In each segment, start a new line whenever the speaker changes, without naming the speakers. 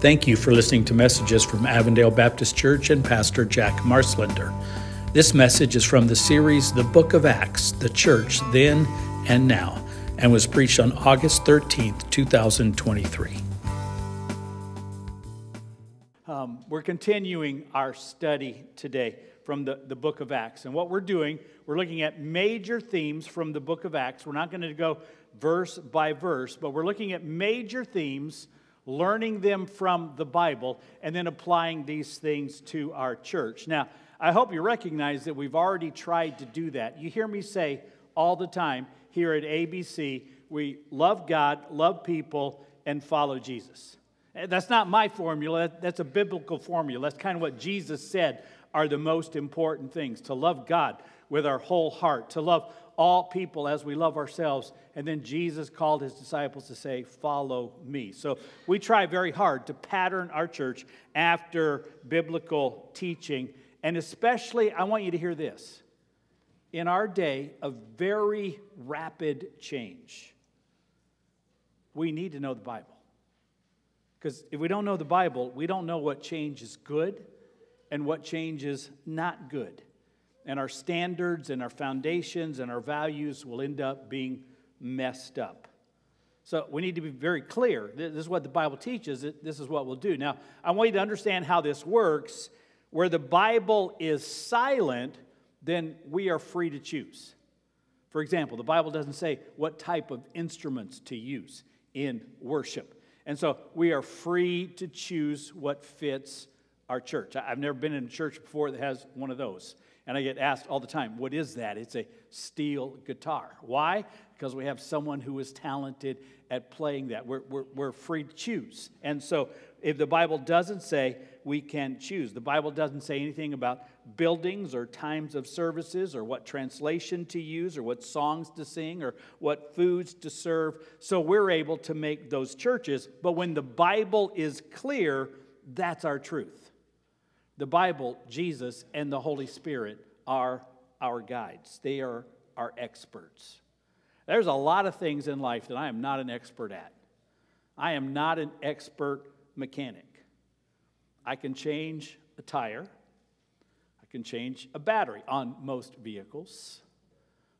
Thank you for listening to messages from Avondale Baptist Church and Pastor Jack Marslender. This message is from the series The Book of Acts, the Church Then and Now, and was preached on August 13th, 2023. Um, we're continuing our study today from the, the book of Acts. And what we're doing, we're looking at major themes from the book of Acts. We're not going to go verse by verse, but we're looking at major themes, learning them from the Bible, and then applying these things to our church. Now, I hope you recognize that we've already tried to do that. You hear me say all the time here at ABC, we love God, love people, and follow Jesus. Eh, that's not my formula, that's a biblical formula. That's kind of what Jesus said are the most important things to love God with our whole heart, to love all people as we love ourselves. And then Jesus called his disciples to say, Follow me. So we try very hard to pattern our church after biblical teaching. And especially, I want you to hear this. In our day of very rapid change, we need to know the Bible. Because if we don't know the Bible, we don't know what change is good and what change is not good. And our standards and our foundations and our values will end up being messed up. So we need to be very clear. This is what the Bible teaches. This is what we'll do. Now, I want you to understand how this works. Where the Bible is silent, then we are free to choose. For example, the Bible doesn't say what type of instruments to use in worship. And so we are free to choose what fits our church. I've never been in a church before that has one of those. And I get asked all the time, what is that? It's a steel guitar. Why? Because we have someone who is talented at playing that. We're, we're, we're free to choose. And so if the Bible doesn't say we can choose, the Bible doesn't say anything about buildings or times of services or what translation to use or what songs to sing or what foods to serve. So we're able to make those churches. But when the Bible is clear, that's our truth. The Bible, Jesus, and the Holy Spirit are our guides, they are our experts. There's a lot of things in life that I am not an expert at. I am not an expert mechanic. I can change a tire, I can change a battery on most vehicles,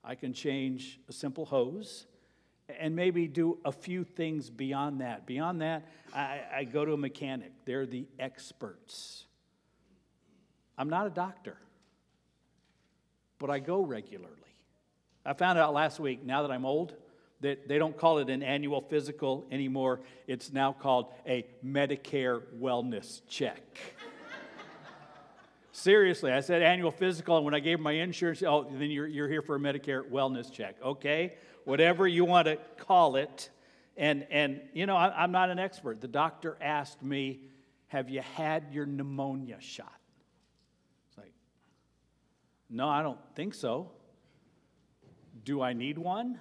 I can change a simple hose. And maybe do a few things beyond that. Beyond that, I, I go to a mechanic. They're the experts. I'm not a doctor, but I go regularly. I found out last week, now that I'm old, that they don't call it an annual physical anymore. It's now called a Medicare wellness check. Seriously, I said annual physical, and when I gave my insurance, oh, then you're, you're here for a Medicare wellness check. Okay, whatever you want to call it. And, and you know, I, I'm not an expert. The doctor asked me, Have you had your pneumonia shot? No, I don't think so. Do I need one?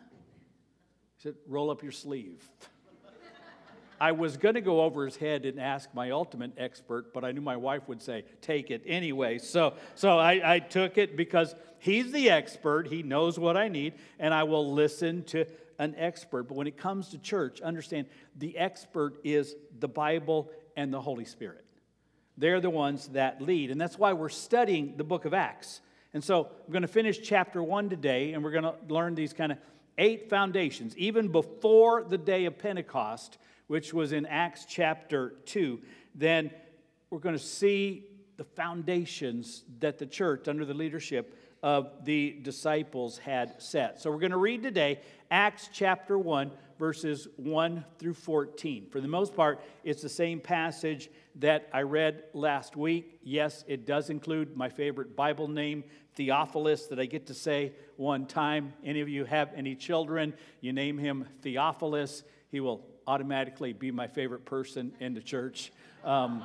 He said, Roll up your sleeve. I was going to go over his head and ask my ultimate expert, but I knew my wife would say, Take it anyway. So, so I, I took it because he's the expert. He knows what I need, and I will listen to an expert. But when it comes to church, understand the expert is the Bible and the Holy Spirit. They're the ones that lead. And that's why we're studying the book of Acts. And so we're going to finish chapter one today, and we're going to learn these kind of eight foundations, even before the day of Pentecost, which was in Acts chapter 2. Then we're going to see the foundations that the church, under the leadership of the disciples, had set. So we're going to read today Acts chapter 1, verses 1 through 14. For the most part, it's the same passage that I read last week. Yes, it does include my favorite Bible name, Theophilus, that I get to say one time. Any of you have any children, you name him Theophilus, he will automatically be my favorite person in the church. Um,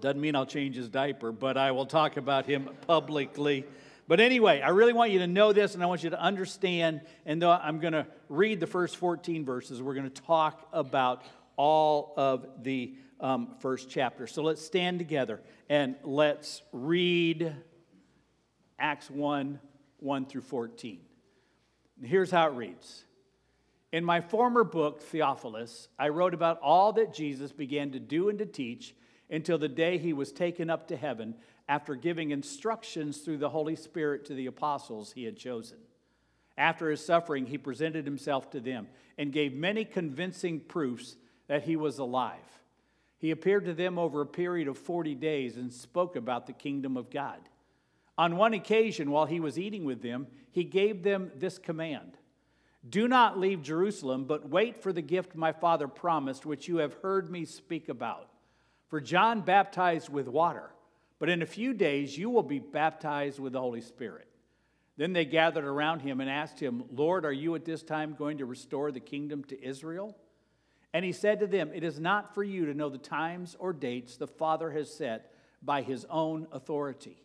doesn't mean I'll change his diaper, but I will talk about him publicly. But anyway, I really want you to know this and I want you to understand. And though I'm going to read the first 14 verses, we're going to talk about all of the um, first chapter. So let's stand together and let's read Acts 1 1 through 14. And here's how it reads In my former book, Theophilus, I wrote about all that Jesus began to do and to teach until the day he was taken up to heaven after giving instructions through the Holy Spirit to the apostles he had chosen. After his suffering, he presented himself to them and gave many convincing proofs that he was alive. He appeared to them over a period of 40 days and spoke about the kingdom of God. On one occasion, while he was eating with them, he gave them this command Do not leave Jerusalem, but wait for the gift my father promised, which you have heard me speak about. For John baptized with water, but in a few days you will be baptized with the Holy Spirit. Then they gathered around him and asked him, Lord, are you at this time going to restore the kingdom to Israel? And he said to them, It is not for you to know the times or dates the Father has set by his own authority.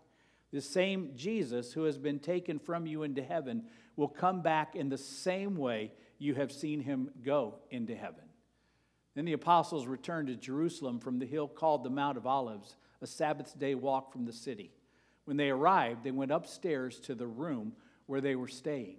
The same Jesus who has been taken from you into heaven will come back in the same way you have seen him go into heaven. Then the apostles returned to Jerusalem from the hill called the Mount of Olives, a Sabbath day walk from the city. When they arrived, they went upstairs to the room where they were staying.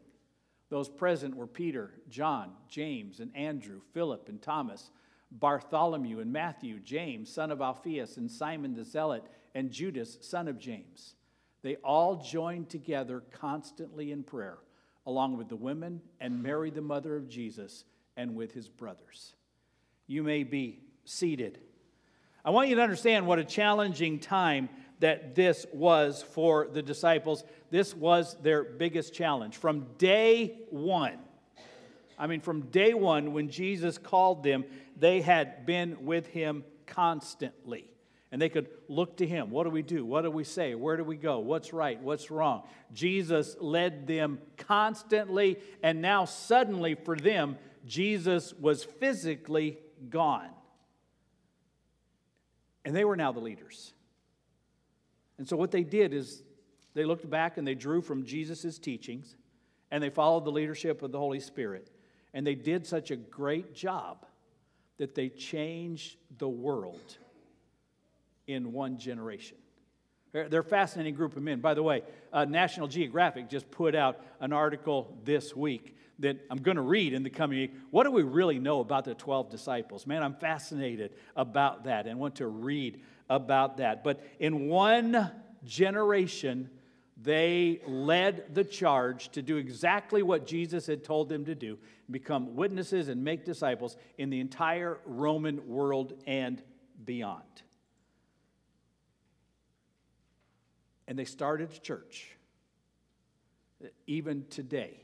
Those present were Peter, John, James, and Andrew, Philip, and Thomas, Bartholomew, and Matthew, James, son of Alphaeus, and Simon the Zealot, and Judas, son of James. They all joined together constantly in prayer, along with the women and Mary, the mother of Jesus, and with his brothers. You may be seated. I want you to understand what a challenging time that this was for the disciples. This was their biggest challenge. From day one, I mean, from day one, when Jesus called them, they had been with him constantly. And they could look to him. What do we do? What do we say? Where do we go? What's right? What's wrong? Jesus led them constantly, and now suddenly for them, Jesus was physically gone. And they were now the leaders. And so what they did is they looked back and they drew from Jesus' teachings and they followed the leadership of the Holy Spirit. And they did such a great job that they changed the world in one generation. They're a fascinating group of men. By the way, uh, National Geographic just put out an article this week that I'm going to read in the coming week. What do we really know about the 12 disciples? Man, I'm fascinated about that and want to read about that. But in one generation, they led the charge to do exactly what Jesus had told them to do become witnesses and make disciples in the entire Roman world and beyond. And they started a church. Even today,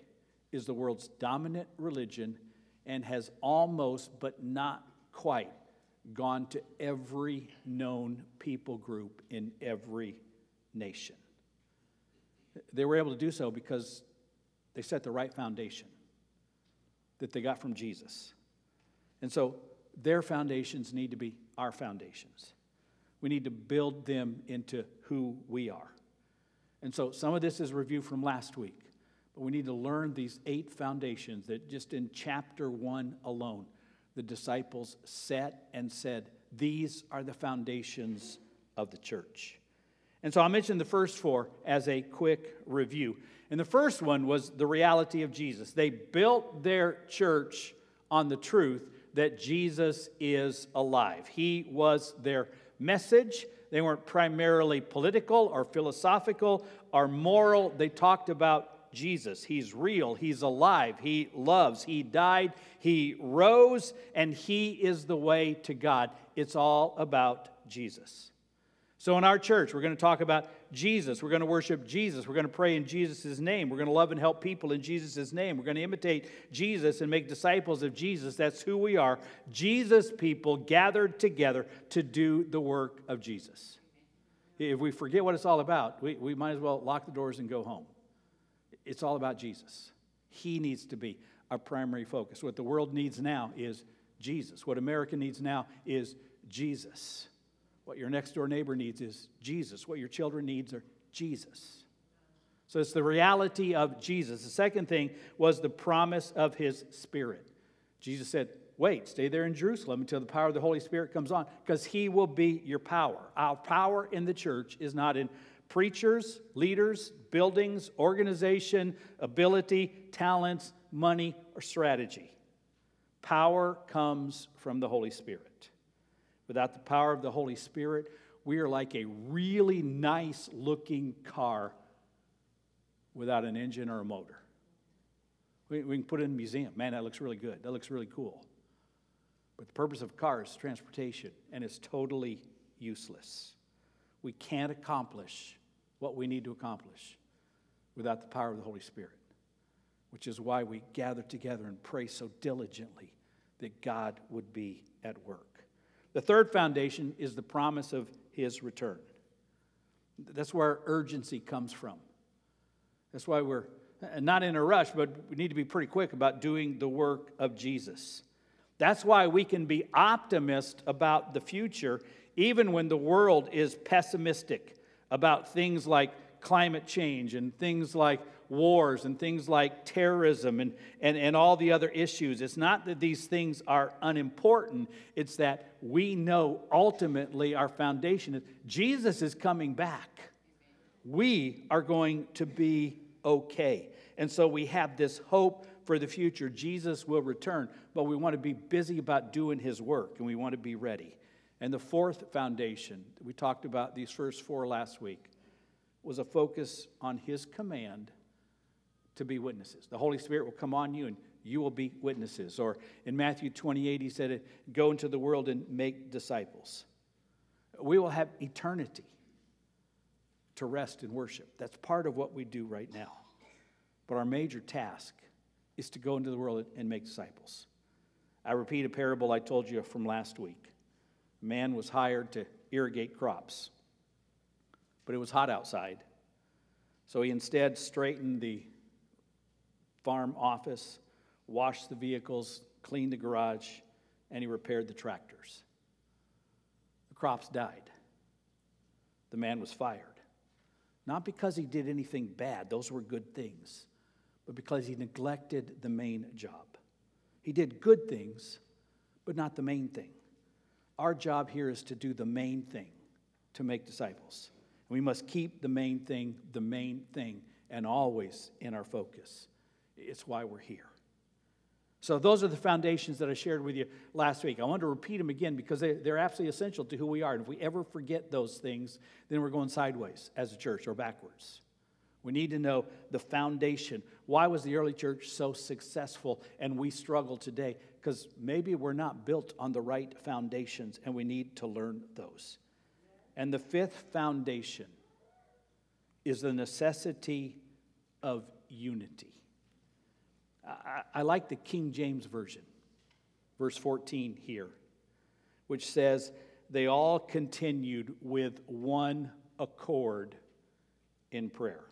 is the world's dominant religion and has almost, but not quite, gone to every known people group in every nation. They were able to do so because they set the right foundation that they got from Jesus. And so their foundations need to be our foundations. We need to build them into who we are. And so some of this is review from last week. But we need to learn these eight foundations that just in chapter one alone, the disciples set and said, These are the foundations of the church. And so I'll mention the first four as a quick review. And the first one was the reality of Jesus. They built their church on the truth that Jesus is alive. He was their message. They weren't primarily political or philosophical or moral. They talked about Jesus. He's real, He's alive, He loves, He died, He rose, and He is the way to God. It's all about Jesus. So, in our church, we're going to talk about Jesus. We're going to worship Jesus. We're going to pray in Jesus' name. We're going to love and help people in Jesus' name. We're going to imitate Jesus and make disciples of Jesus. That's who we are. Jesus people gathered together to do the work of Jesus. If we forget what it's all about, we, we might as well lock the doors and go home. It's all about Jesus. He needs to be our primary focus. What the world needs now is Jesus. What America needs now is Jesus. What your next door neighbor needs is Jesus. What your children needs are Jesus. So it's the reality of Jesus. The second thing was the promise of his spirit. Jesus said, Wait, stay there in Jerusalem until the power of the Holy Spirit comes on, because he will be your power. Our power in the church is not in preachers, leaders, buildings, organization, ability, talents, money, or strategy. Power comes from the Holy Spirit. Without the power of the Holy Spirit, we are like a really nice looking car without an engine or a motor. We, we can put it in a museum. Man, that looks really good. That looks really cool. But the purpose of cars is transportation, and it's totally useless. We can't accomplish what we need to accomplish without the power of the Holy Spirit, which is why we gather together and pray so diligently that God would be at work. The third foundation is the promise of His return. That's where urgency comes from. That's why we're not in a rush, but we need to be pretty quick about doing the work of Jesus. That's why we can be optimist about the future, even when the world is pessimistic about things like climate change and things like wars and things like terrorism and, and, and all the other issues. It's not that these things are unimportant, it's that we know ultimately our foundation is Jesus is coming back. We are going to be okay. And so we have this hope for the future. Jesus will return, but we want to be busy about doing his work and we want to be ready. And the fourth foundation, we talked about these first four last week, was a focus on his command to be witnesses. The Holy Spirit will come on you and you will be witnesses. Or in Matthew 28, he said, Go into the world and make disciples. We will have eternity to rest and worship. That's part of what we do right now. But our major task is to go into the world and make disciples. I repeat a parable I told you from last week. A man was hired to irrigate crops, but it was hot outside. So he instead straightened the farm office, washed the vehicles, cleaned the garage, and he repaired the tractors. The crops died. The man was fired. Not because he did anything bad, those were good things but because he neglected the main job. He did good things, but not the main thing. Our job here is to do the main thing, to make disciples. We must keep the main thing the main thing and always in our focus. It's why we're here. So, those are the foundations that I shared with you last week. I want to repeat them again because they're absolutely essential to who we are. And if we ever forget those things, then we're going sideways as a church or backwards. We need to know the foundation. Why was the early church so successful and we struggle today? Because maybe we're not built on the right foundations and we need to learn those. And the fifth foundation is the necessity of unity. I, I like the King James Version, verse 14 here, which says, They all continued with one accord in prayer.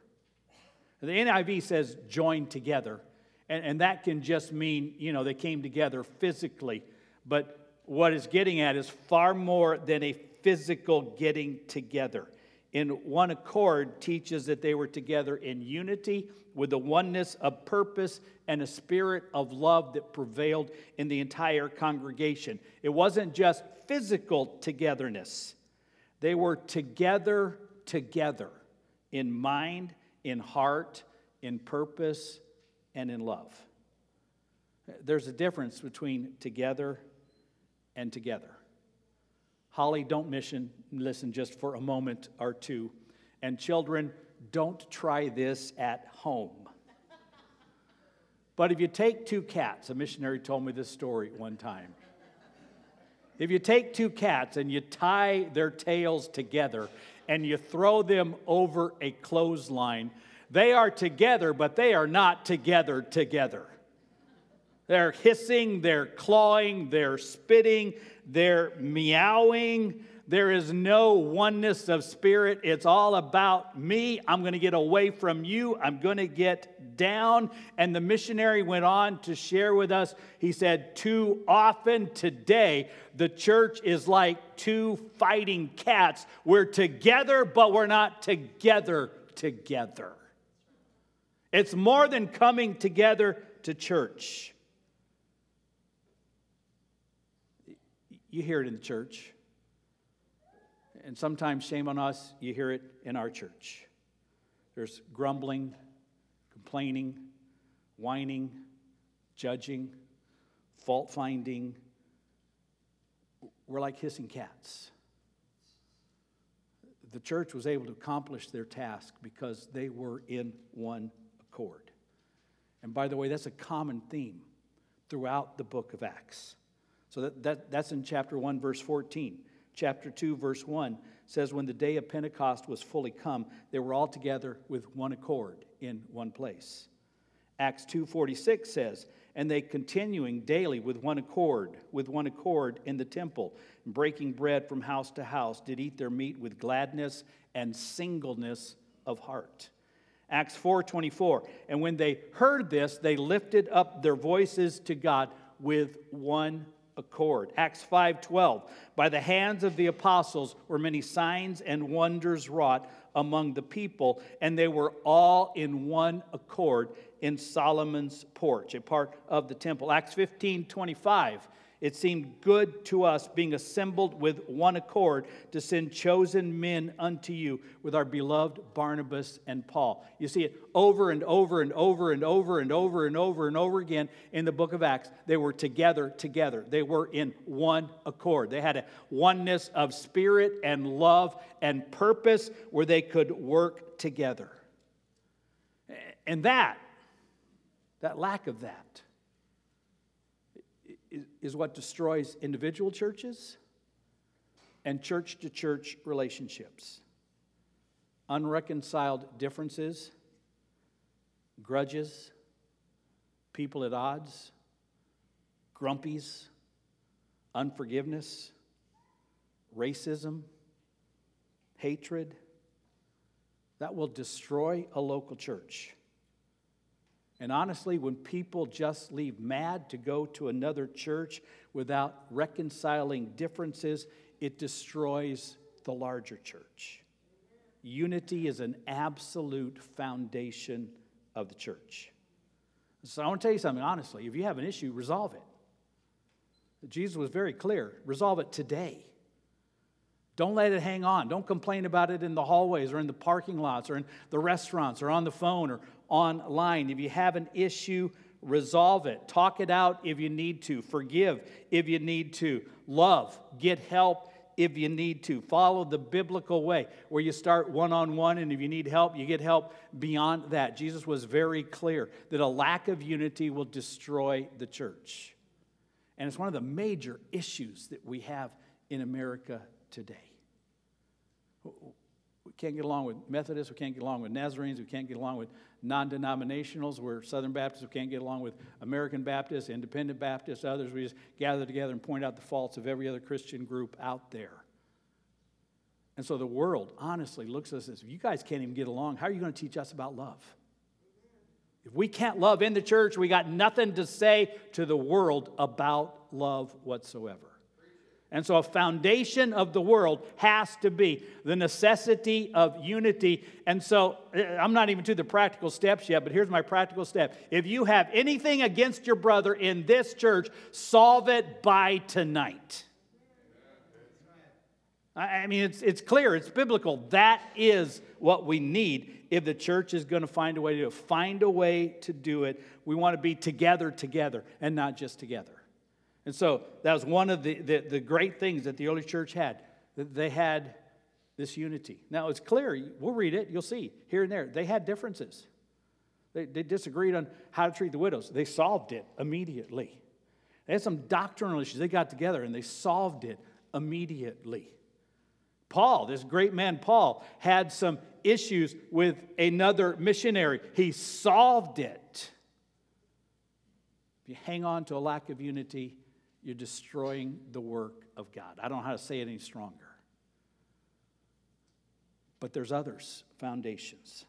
The NIV says join together, and, and that can just mean, you know, they came together physically. But what it's getting at is far more than a physical getting together. In one accord teaches that they were together in unity with the oneness of purpose and a spirit of love that prevailed in the entire congregation. It wasn't just physical togetherness, they were together, together in mind in heart, in purpose, and in love. There's a difference between together and together. Holly, don't mission, listen just for a moment or two. And children, don't try this at home. But if you take two cats, a missionary told me this story one time. If you take two cats and you tie their tails together and you throw them over a clothesline, they are together, but they are not together together. They're hissing, they're clawing, they're spitting, they're meowing, There is no oneness of spirit. It's all about me. I'm going to get away from you. I'm going to get down. And the missionary went on to share with us. He said, Too often today, the church is like two fighting cats. We're together, but we're not together together. It's more than coming together to church. You hear it in the church. And sometimes, shame on us, you hear it in our church. There's grumbling, complaining, whining, judging, fault finding. We're like hissing cats. The church was able to accomplish their task because they were in one accord. And by the way, that's a common theme throughout the book of Acts. So that, that, that's in chapter 1, verse 14. Chapter 2, verse 1 says, When the day of Pentecost was fully come, they were all together with one accord in one place. Acts 2:46 says, and they continuing daily with one accord, with one accord in the temple, breaking bread from house to house, did eat their meat with gladness and singleness of heart. Acts 4:24, and when they heard this, they lifted up their voices to God with one accord. Acts 5:12 By the hands of the apostles were many signs and wonders wrought among the people and they were all in one accord in Solomon's porch, a part of the temple. Acts 15:25 it seemed good to us, being assembled with one accord, to send chosen men unto you with our beloved Barnabas and Paul. You see it over and over and over and over and over and over and over again in the book of Acts. They were together, together. They were in one accord. They had a oneness of spirit and love and purpose where they could work together. And that, that lack of that, is what destroys individual churches and church to church relationships. Unreconciled differences, grudges, people at odds, grumpies, unforgiveness, racism, hatred. That will destroy a local church. And honestly, when people just leave mad to go to another church without reconciling differences, it destroys the larger church. Unity is an absolute foundation of the church. So I want to tell you something honestly. If you have an issue, resolve it. Jesus was very clear resolve it today. Don't let it hang on. Don't complain about it in the hallways or in the parking lots or in the restaurants or on the phone or online. If you have an issue, resolve it. Talk it out if you need to. Forgive if you need to. Love. Get help if you need to. Follow the biblical way where you start one on one, and if you need help, you get help beyond that. Jesus was very clear that a lack of unity will destroy the church. And it's one of the major issues that we have in America today we can't get along with Methodists, we can't get along with Nazarenes, we can't get along with non denominationals. We're Southern Baptists, we can't get along with American Baptists, Independent Baptists, others. We just gather together and point out the faults of every other Christian group out there. And so the world honestly looks at us as you guys can't even get along, how are you going to teach us about love? If we can't love in the church, we got nothing to say to the world about love whatsoever. And so, a foundation of the world has to be the necessity of unity. And so, eh, I'm not even to the practical steps yet, but here's my practical step. If you have anything against your brother in this church, solve it by tonight. I mean, it's, it's clear, it's biblical. That is what we need if the church is going to find a way to do it. Find a way to do it. We want to be together, together, and not just together. And so that was one of the, the, the great things that the early church had, that they had this unity. Now it's clear, we'll read it, you'll see here and there, they had differences. They, they disagreed on how to treat the widows. They solved it immediately. They had some doctrinal issues. They got together and they solved it immediately. Paul, this great man Paul, had some issues with another missionary. He solved it. If you hang on to a lack of unity, you're destroying the work of God. I don't know how to say it any stronger. But there's others, foundations.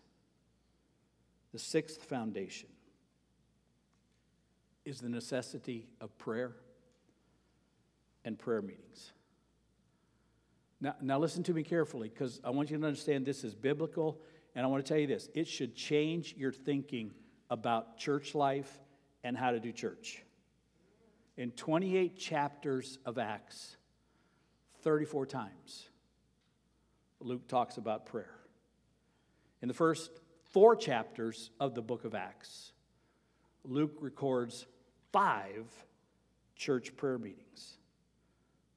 The sixth foundation is the necessity of prayer and prayer meetings. Now, now listen to me carefully because I want you to understand this is biblical, and I want to tell you this it should change your thinking about church life and how to do church. In 28 chapters of Acts, 34 times, Luke talks about prayer. In the first four chapters of the book of Acts, Luke records five church prayer meetings.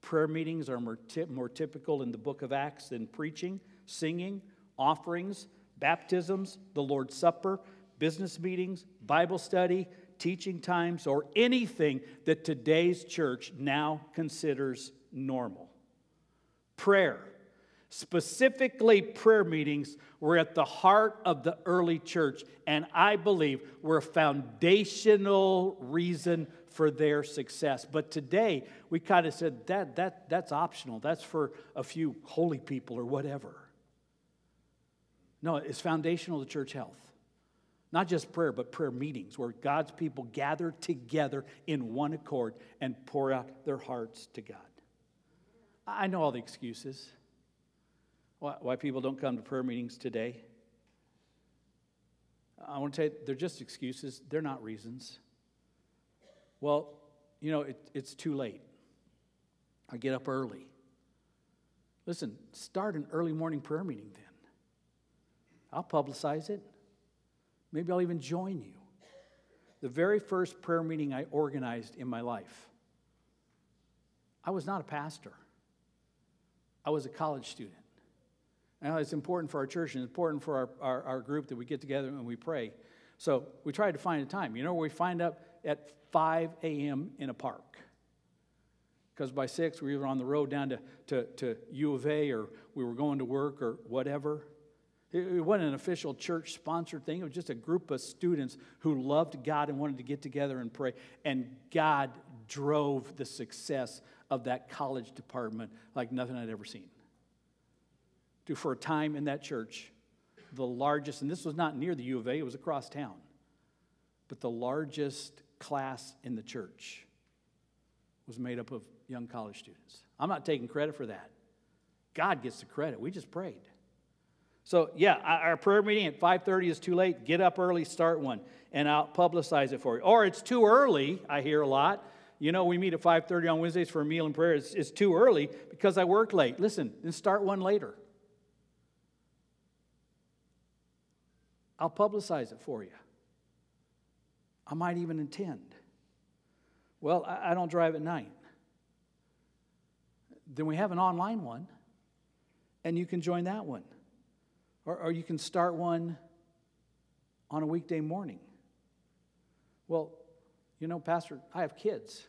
Prayer meetings are more, more typical in the book of Acts than preaching, singing, offerings, baptisms, the Lord's Supper, business meetings, Bible study, teaching times, or anything that today's church now considers normal. Prayer, specifically prayer meetings, were at the heart of the early church, and I believe were a foundational reason for their success. But today, we kind of said that, that that's optional. That's for a few holy people or whatever. No, it's foundational to church health. Not just prayer, but prayer meetings where God's people gather together in one accord and pour out their hearts to God. I know all the excuses why people don't come to prayer meetings today. I want to tell you, they're just excuses, they're not reasons. Well, you know, it, it's too late. I get up early. Listen, start an early morning prayer meeting then. I'll publicize it. Maybe I'll even join you. The very first prayer meeting I organized in my life, I was not a pastor, I was a college student. Now, it's important for our church and important for our, our, our, group that we get together and we pray. So we tried to find a time. You know, we find up at 5 a.m. in a park. Because by 6, we were on the road down to, to, to U of A or we were going to work or whatever. It wasn't an official church sponsored thing. It was just a group of students who loved God and wanted to get together and pray. And God drove the success of that college department like nothing I'd ever seen. To, for a time in that church, the largest, and this was not near the U of A, it was across town, but the largest class in the church was made up of young college students. I'm not taking credit for that. God gets the credit. We just prayed. So yeah, our prayer meeting at 5:30 is too late. Get up early, start one, and I'll publicize it for you. Or it's too early. I hear a lot. You know, we meet at 5:30 on Wednesdays for a meal and prayer. It's, it's too early because I work late. Listen, then start one later. I'll publicize it for you. I might even attend. Well, I, I don't drive at night. Then we have an online one, and you can join that one. Or, or you can start one on a weekday morning. Well, you know, Pastor, I have kids.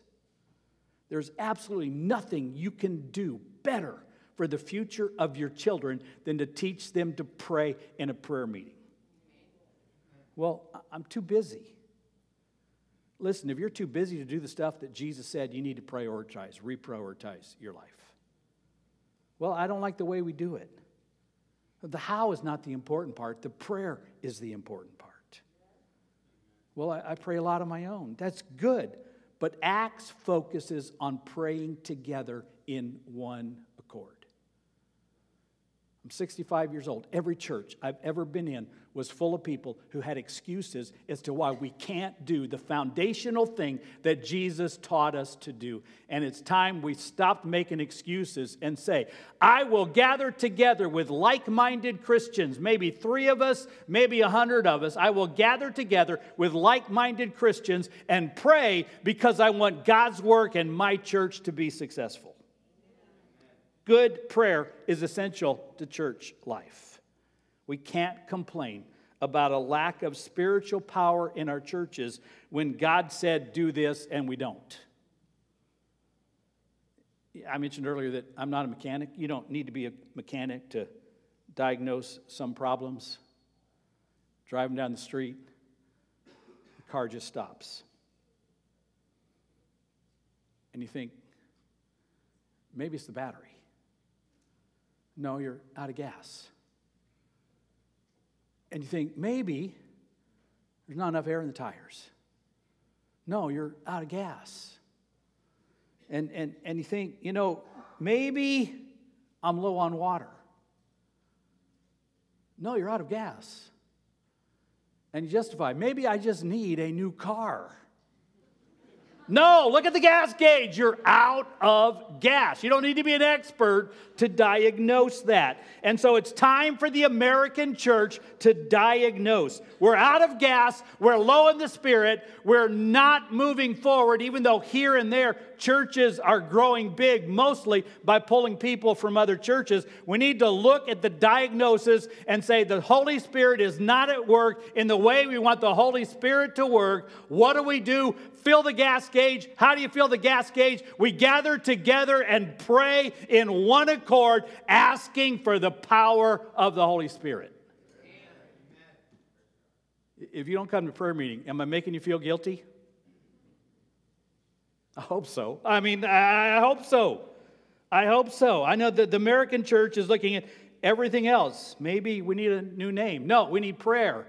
There's absolutely nothing you can do better for the future of your children than to teach them to pray in a prayer meeting. Well, I'm too busy. Listen, if you're too busy to do the stuff that Jesus said, you need to prioritize, reprioritize your life. Well, I don't like the way we do it. The how is not the important part, the prayer is the important part. Well, I, I pray a lot on my own. That's good. But Acts focuses on praying together in one accord. I'm 65 years old. Every church I've ever been in was full of people who had excuses as to why we can't do the foundational thing that Jesus taught us to do. And it's time we stopped making excuses and say, I will gather together with like minded Christians, maybe three of us, maybe a hundred of us. I will gather together with like minded Christians and pray because I want God's work and my church to be successful. Good prayer is essential to church life. We can't complain about a lack of spiritual power in our churches when God said, do this, and we don't. I mentioned earlier that I'm not a mechanic. You don't need to be a mechanic to diagnose some problems. Driving down the street, the car just stops. And you think, maybe it's the battery. No, you're out of gas. And you think, maybe there's not enough air in the tires. No, you're out of gas. And, and, and you think, you know, maybe I'm low on water. No, you're out of gas. And you justify, maybe I just need a new car. No, look at the gas gauge. You're out of gas. You don't need to be an expert to diagnose that. And so it's time for the American church to diagnose. We're out of gas. We're low in the spirit. We're not moving forward, even though here and there churches are growing big, mostly by pulling people from other churches. We need to look at the diagnosis and say the Holy Spirit is not at work in the way we want the Holy Spirit to work. What do we do? Fill the gas gauge. How do you fill the gas gauge? We gather together and pray in one accord, asking for the power of the Holy Spirit. If you don't come to prayer meeting, am I making you feel guilty? I hope so. I mean, I hope so. I hope so. I know that the American church is looking at everything else. Maybe we need a new name. No, we need prayer.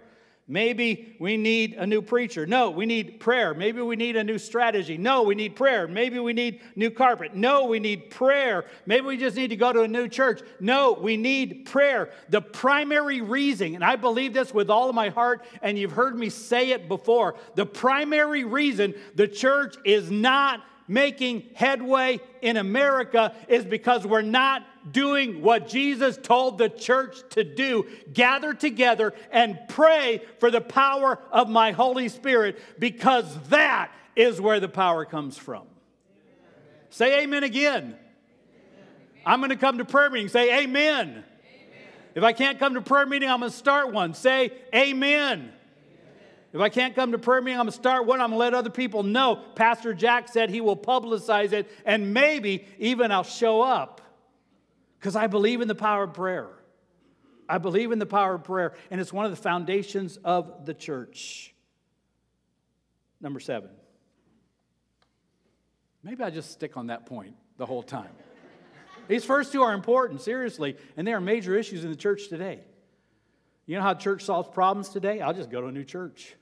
Maybe we need a new preacher. No, we need prayer. Maybe we need a new strategy. No, we need prayer. Maybe we need new carpet. No, we need prayer. Maybe we just need to go to a new church. No, we need prayer. The primary reason, and I believe this with all of my heart, and you've heard me say it before, the primary reason the church is not making headway in America is because we're not doing what Jesus told the church to do gather together and pray for the power of my Holy Spirit because that is where the power comes from. Say amen again. Amen. I'm going to come to prayer meeting. Say amen. amen. If I can't come to prayer meeting, I'm going to start one. Say amen. If I can't come to prayer meeting, I'm going to start one. I'm going to let other people know. Pastor Jack said he will publicize it, and maybe even I'll show up because I believe in the power of prayer. I believe in the power of prayer, and it's one of the foundations of the church. Number seven. Maybe I just stick on that point the whole time. These first two are important, seriously, and they are major issues in the church today. You know how church solves problems today? I'll just go to a new church.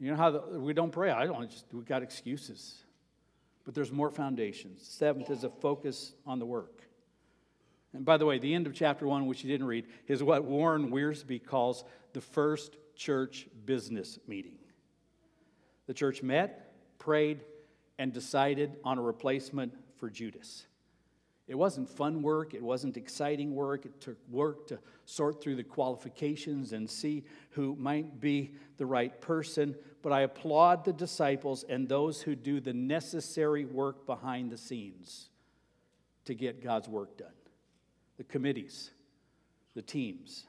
You know how the, we don't pray? I don't just, we got excuses. But there's more foundations. Seventh is a focus on the work. And by the way, the end of chapter one, which you didn't read, is what Warren Wiersbe calls the first church business meeting. The church met, prayed, and decided on a replacement for Judas. It wasn't fun work, it wasn't exciting work. It took work to sort through the qualifications and see who might be the right person. But I applaud the disciples and those who do the necessary work behind the scenes to get God's work done the committees, the teams,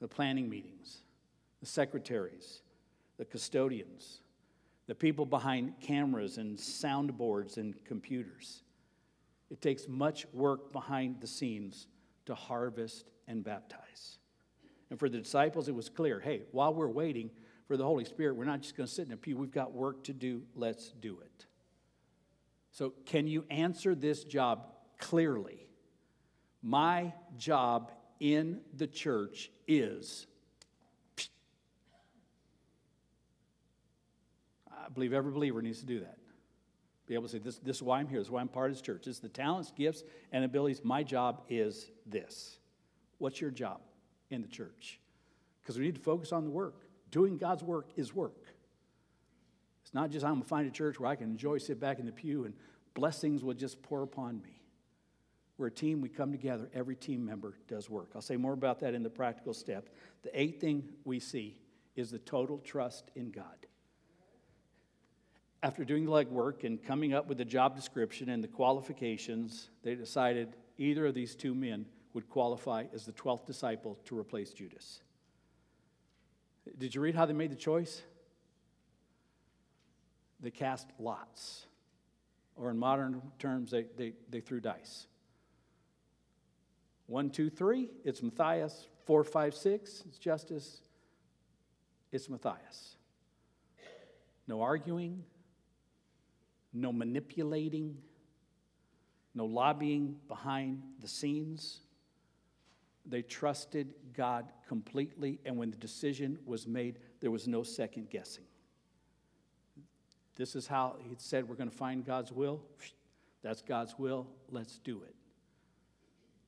the planning meetings, the secretaries, the custodians, the people behind cameras and soundboards and computers it takes much work behind the scenes to harvest and baptize. And for the disciples, it was clear hey, while we're waiting for the Holy Spirit, we're not just going to sit in a pew. We've got work to do. Let's do it. So, can you answer this job clearly? My job in the church is. I believe every believer needs to do that. Be able to say, this, this is why I'm here. This is why I'm part of this church. It's the talents, gifts, and abilities. My job is this. What's your job in the church? Because we need to focus on the work. Doing God's work is work. It's not just I'm going to find a church where I can enjoy, sit back in the pew, and blessings will just pour upon me. We're a team, we come together, every team member does work. I'll say more about that in the practical step. The eighth thing we see is the total trust in God after doing the legwork and coming up with the job description and the qualifications, they decided either of these two men would qualify as the 12th disciple to replace Judas. Did you read how they made the choice? They cast lots. Or in modern terms, they, they, they threw dice. One, two, three, it's Matthias. Four, five, six, it's Justus. It's Matthias. No arguing, no manipulating, no lobbying behind the scenes. They trusted God completely, and when the decision was made, there was no second guessing. This is how he said we're going to find God's will. That's God's will. Let's do it.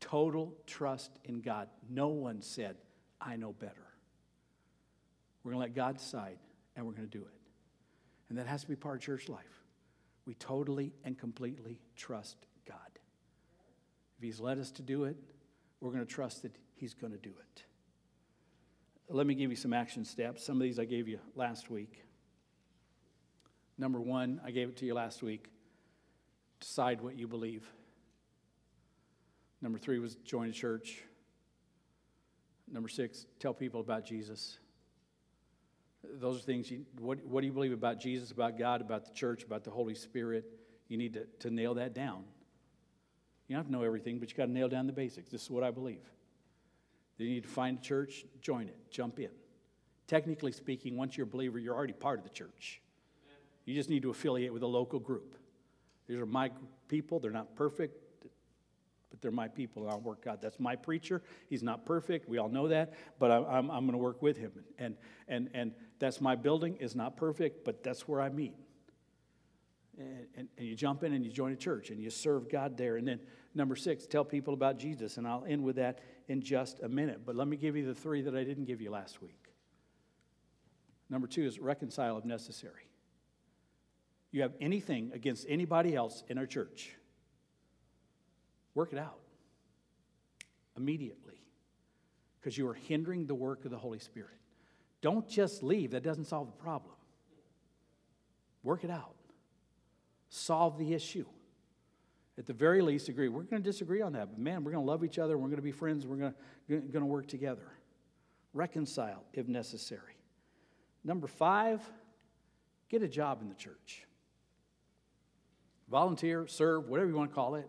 Total trust in God. No one said, I know better. We're going to let God decide, and we're going to do it. And that has to be part of church life. We totally and completely trust God. If He's led us to do it, we're going to trust that He's going to do it. Let me give you some action steps. Some of these I gave you last week. Number one, I gave it to you last week. Decide what you believe. Number three was join a church. Number six, tell people about Jesus. Those are things, you, what, what do you believe about Jesus, about God, about the church, about the Holy Spirit? You need to, to nail that down. You don't have to know everything, but you got to nail down the basics. This is what I believe. Then you need to find a church, join it, jump in. Technically speaking, once you're a believer, you're already part of the church. You just need to affiliate with a local group. These are my people. They're not perfect, but they're my people, and I'll work God. That's my preacher. He's not perfect. We all know that, but I'm, I'm, I'm going to work with him. And, and, and that's my building. is not perfect, but that's where I meet. And, and, and, you jump in and you join a church and you serve God there. And then number six, tell people about Jesus. And I'll end with that in just a minute. But let me give you the three that I didn't give you last week. Number two is reconcile if necessary. You have anything against anybody else in our church, work it out immediately because you are hindering the work of the Holy Spirit. Don't just leave, that doesn't solve the problem. Work it out solve the issue. At the very least, agree. We're going to disagree on that, but man, we're going to love each other. We're going to be friends. We're going to, going to work together. Reconcile if necessary. Number five, get a job in the church. Volunteer, serve, whatever you want to call it.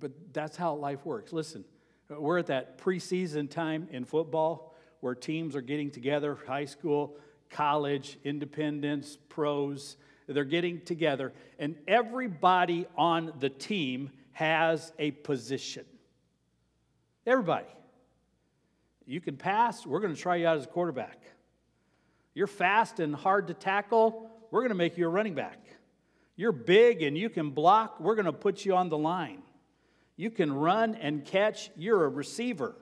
But that's how life works. Listen, we're at that preseason time in football where teams are getting together high school, college, independents, pros they're getting together, and everybody on the team has a position. Everybody. You can pass, we're going to try you out as a quarterback. You're fast and hard to tackle, we're going to make you a running back. You're big and you can block, we're going to put you on the line. You can run and catch, you're a receiver.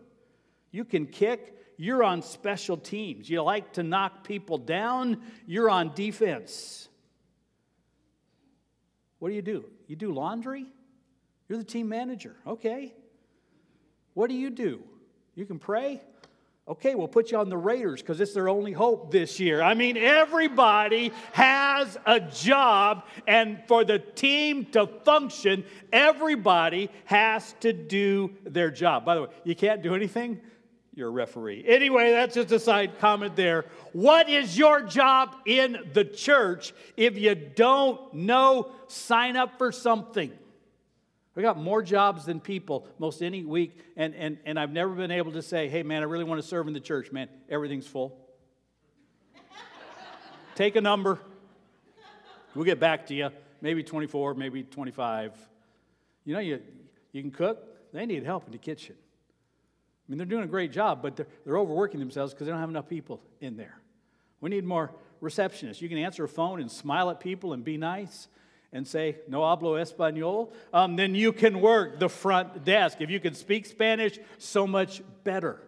You can kick, you're on special teams. You like to knock people down, you're on defense. What do you do? You do laundry? You're the team manager. Okay. What do you do? You can pray? Okay, we'll put you on the Raiders because it's their only hope this year. I mean, everybody has a job, and for the team to function, everybody has to do their job. By the way, you can't do anything you're a referee. Anyway, that's just a side comment there. What is your job in the church? If you don't know, sign up for something. We got more jobs than people most any week, and, and, and I've never been able to say, hey, man, I really want to serve in the church, man. Everything's full. Take a number. We'll get back to you. Maybe 24, maybe 25. You know, you, you can cook. They need help in the kitchen. I mean, they're doing a great job, but they're, they're overworking themselves because they don't have enough people in there. We need more receptionists. You can answer a phone and smile at people and be nice and say, no hablo español. Um, then you can work the front desk. If you can speak Spanish, so much better.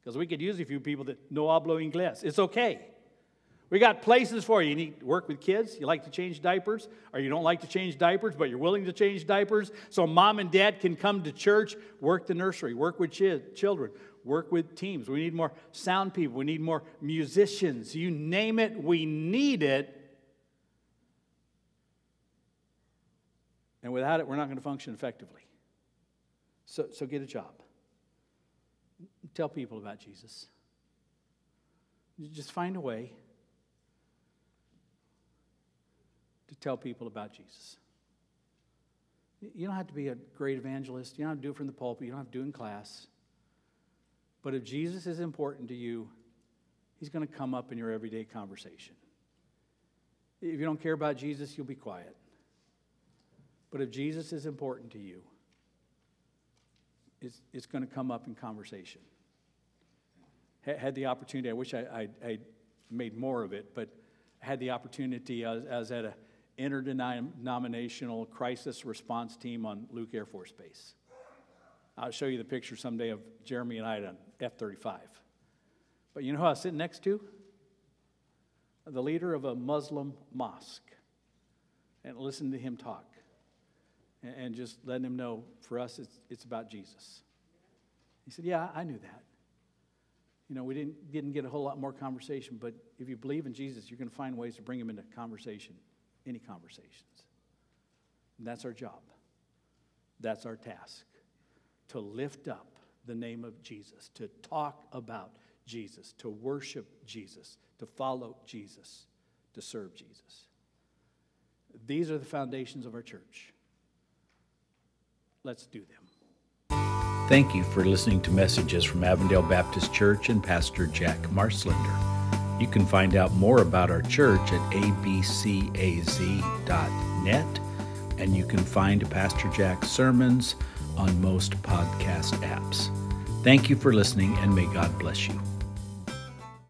Because we could use a few people that no hablo inglés. It's okay. We got places for you. You need to work with kids. You like to change diapers, or you don't like to change diapers, but you're willing to change diapers. So mom and dad can come to church, work the nursery, work with children, work with teams. We need more sound people. We need more musicians. You name it, we need it. And without it, we're not going to function effectively. So, so get a job. Tell people about Jesus. Just find a way to tell people about Jesus. You don't have to be a great evangelist. You don't have to do it from the pulpit. You don't have to do it in class. But if Jesus is important to you, he's going to come up in your everyday conversation. If you don't care about Jesus, you'll be quiet. But if Jesus is important to you, it's, it's going to come up in conversation. Had the opportunity, I wish I, I, I made more of it, but had the opportunity, I was, I was at an interdenominational crisis response team on Luke Air Force Base. I'll show you the picture someday of Jeremy and I on F 35. But you know who I was sitting next to? The leader of a Muslim mosque. And listen to him talk. And just letting him know for us, it's, it's about Jesus. He said, Yeah, I knew that. You know, we didn't, didn't get a whole lot more conversation, but if you believe in Jesus, you're going to find ways to bring him into conversation, any conversations. And that's our job. That's our task to lift up the name of Jesus, to talk about Jesus, to worship Jesus, to follow Jesus, to serve Jesus. These are the foundations of our church. Let's do them.
Thank you for listening to messages from Avondale Baptist Church and Pastor Jack Marslender. You can find out more about our church at abcaz.net, and you can find Pastor Jack's sermons on most podcast apps. Thank you for listening, and may God bless you.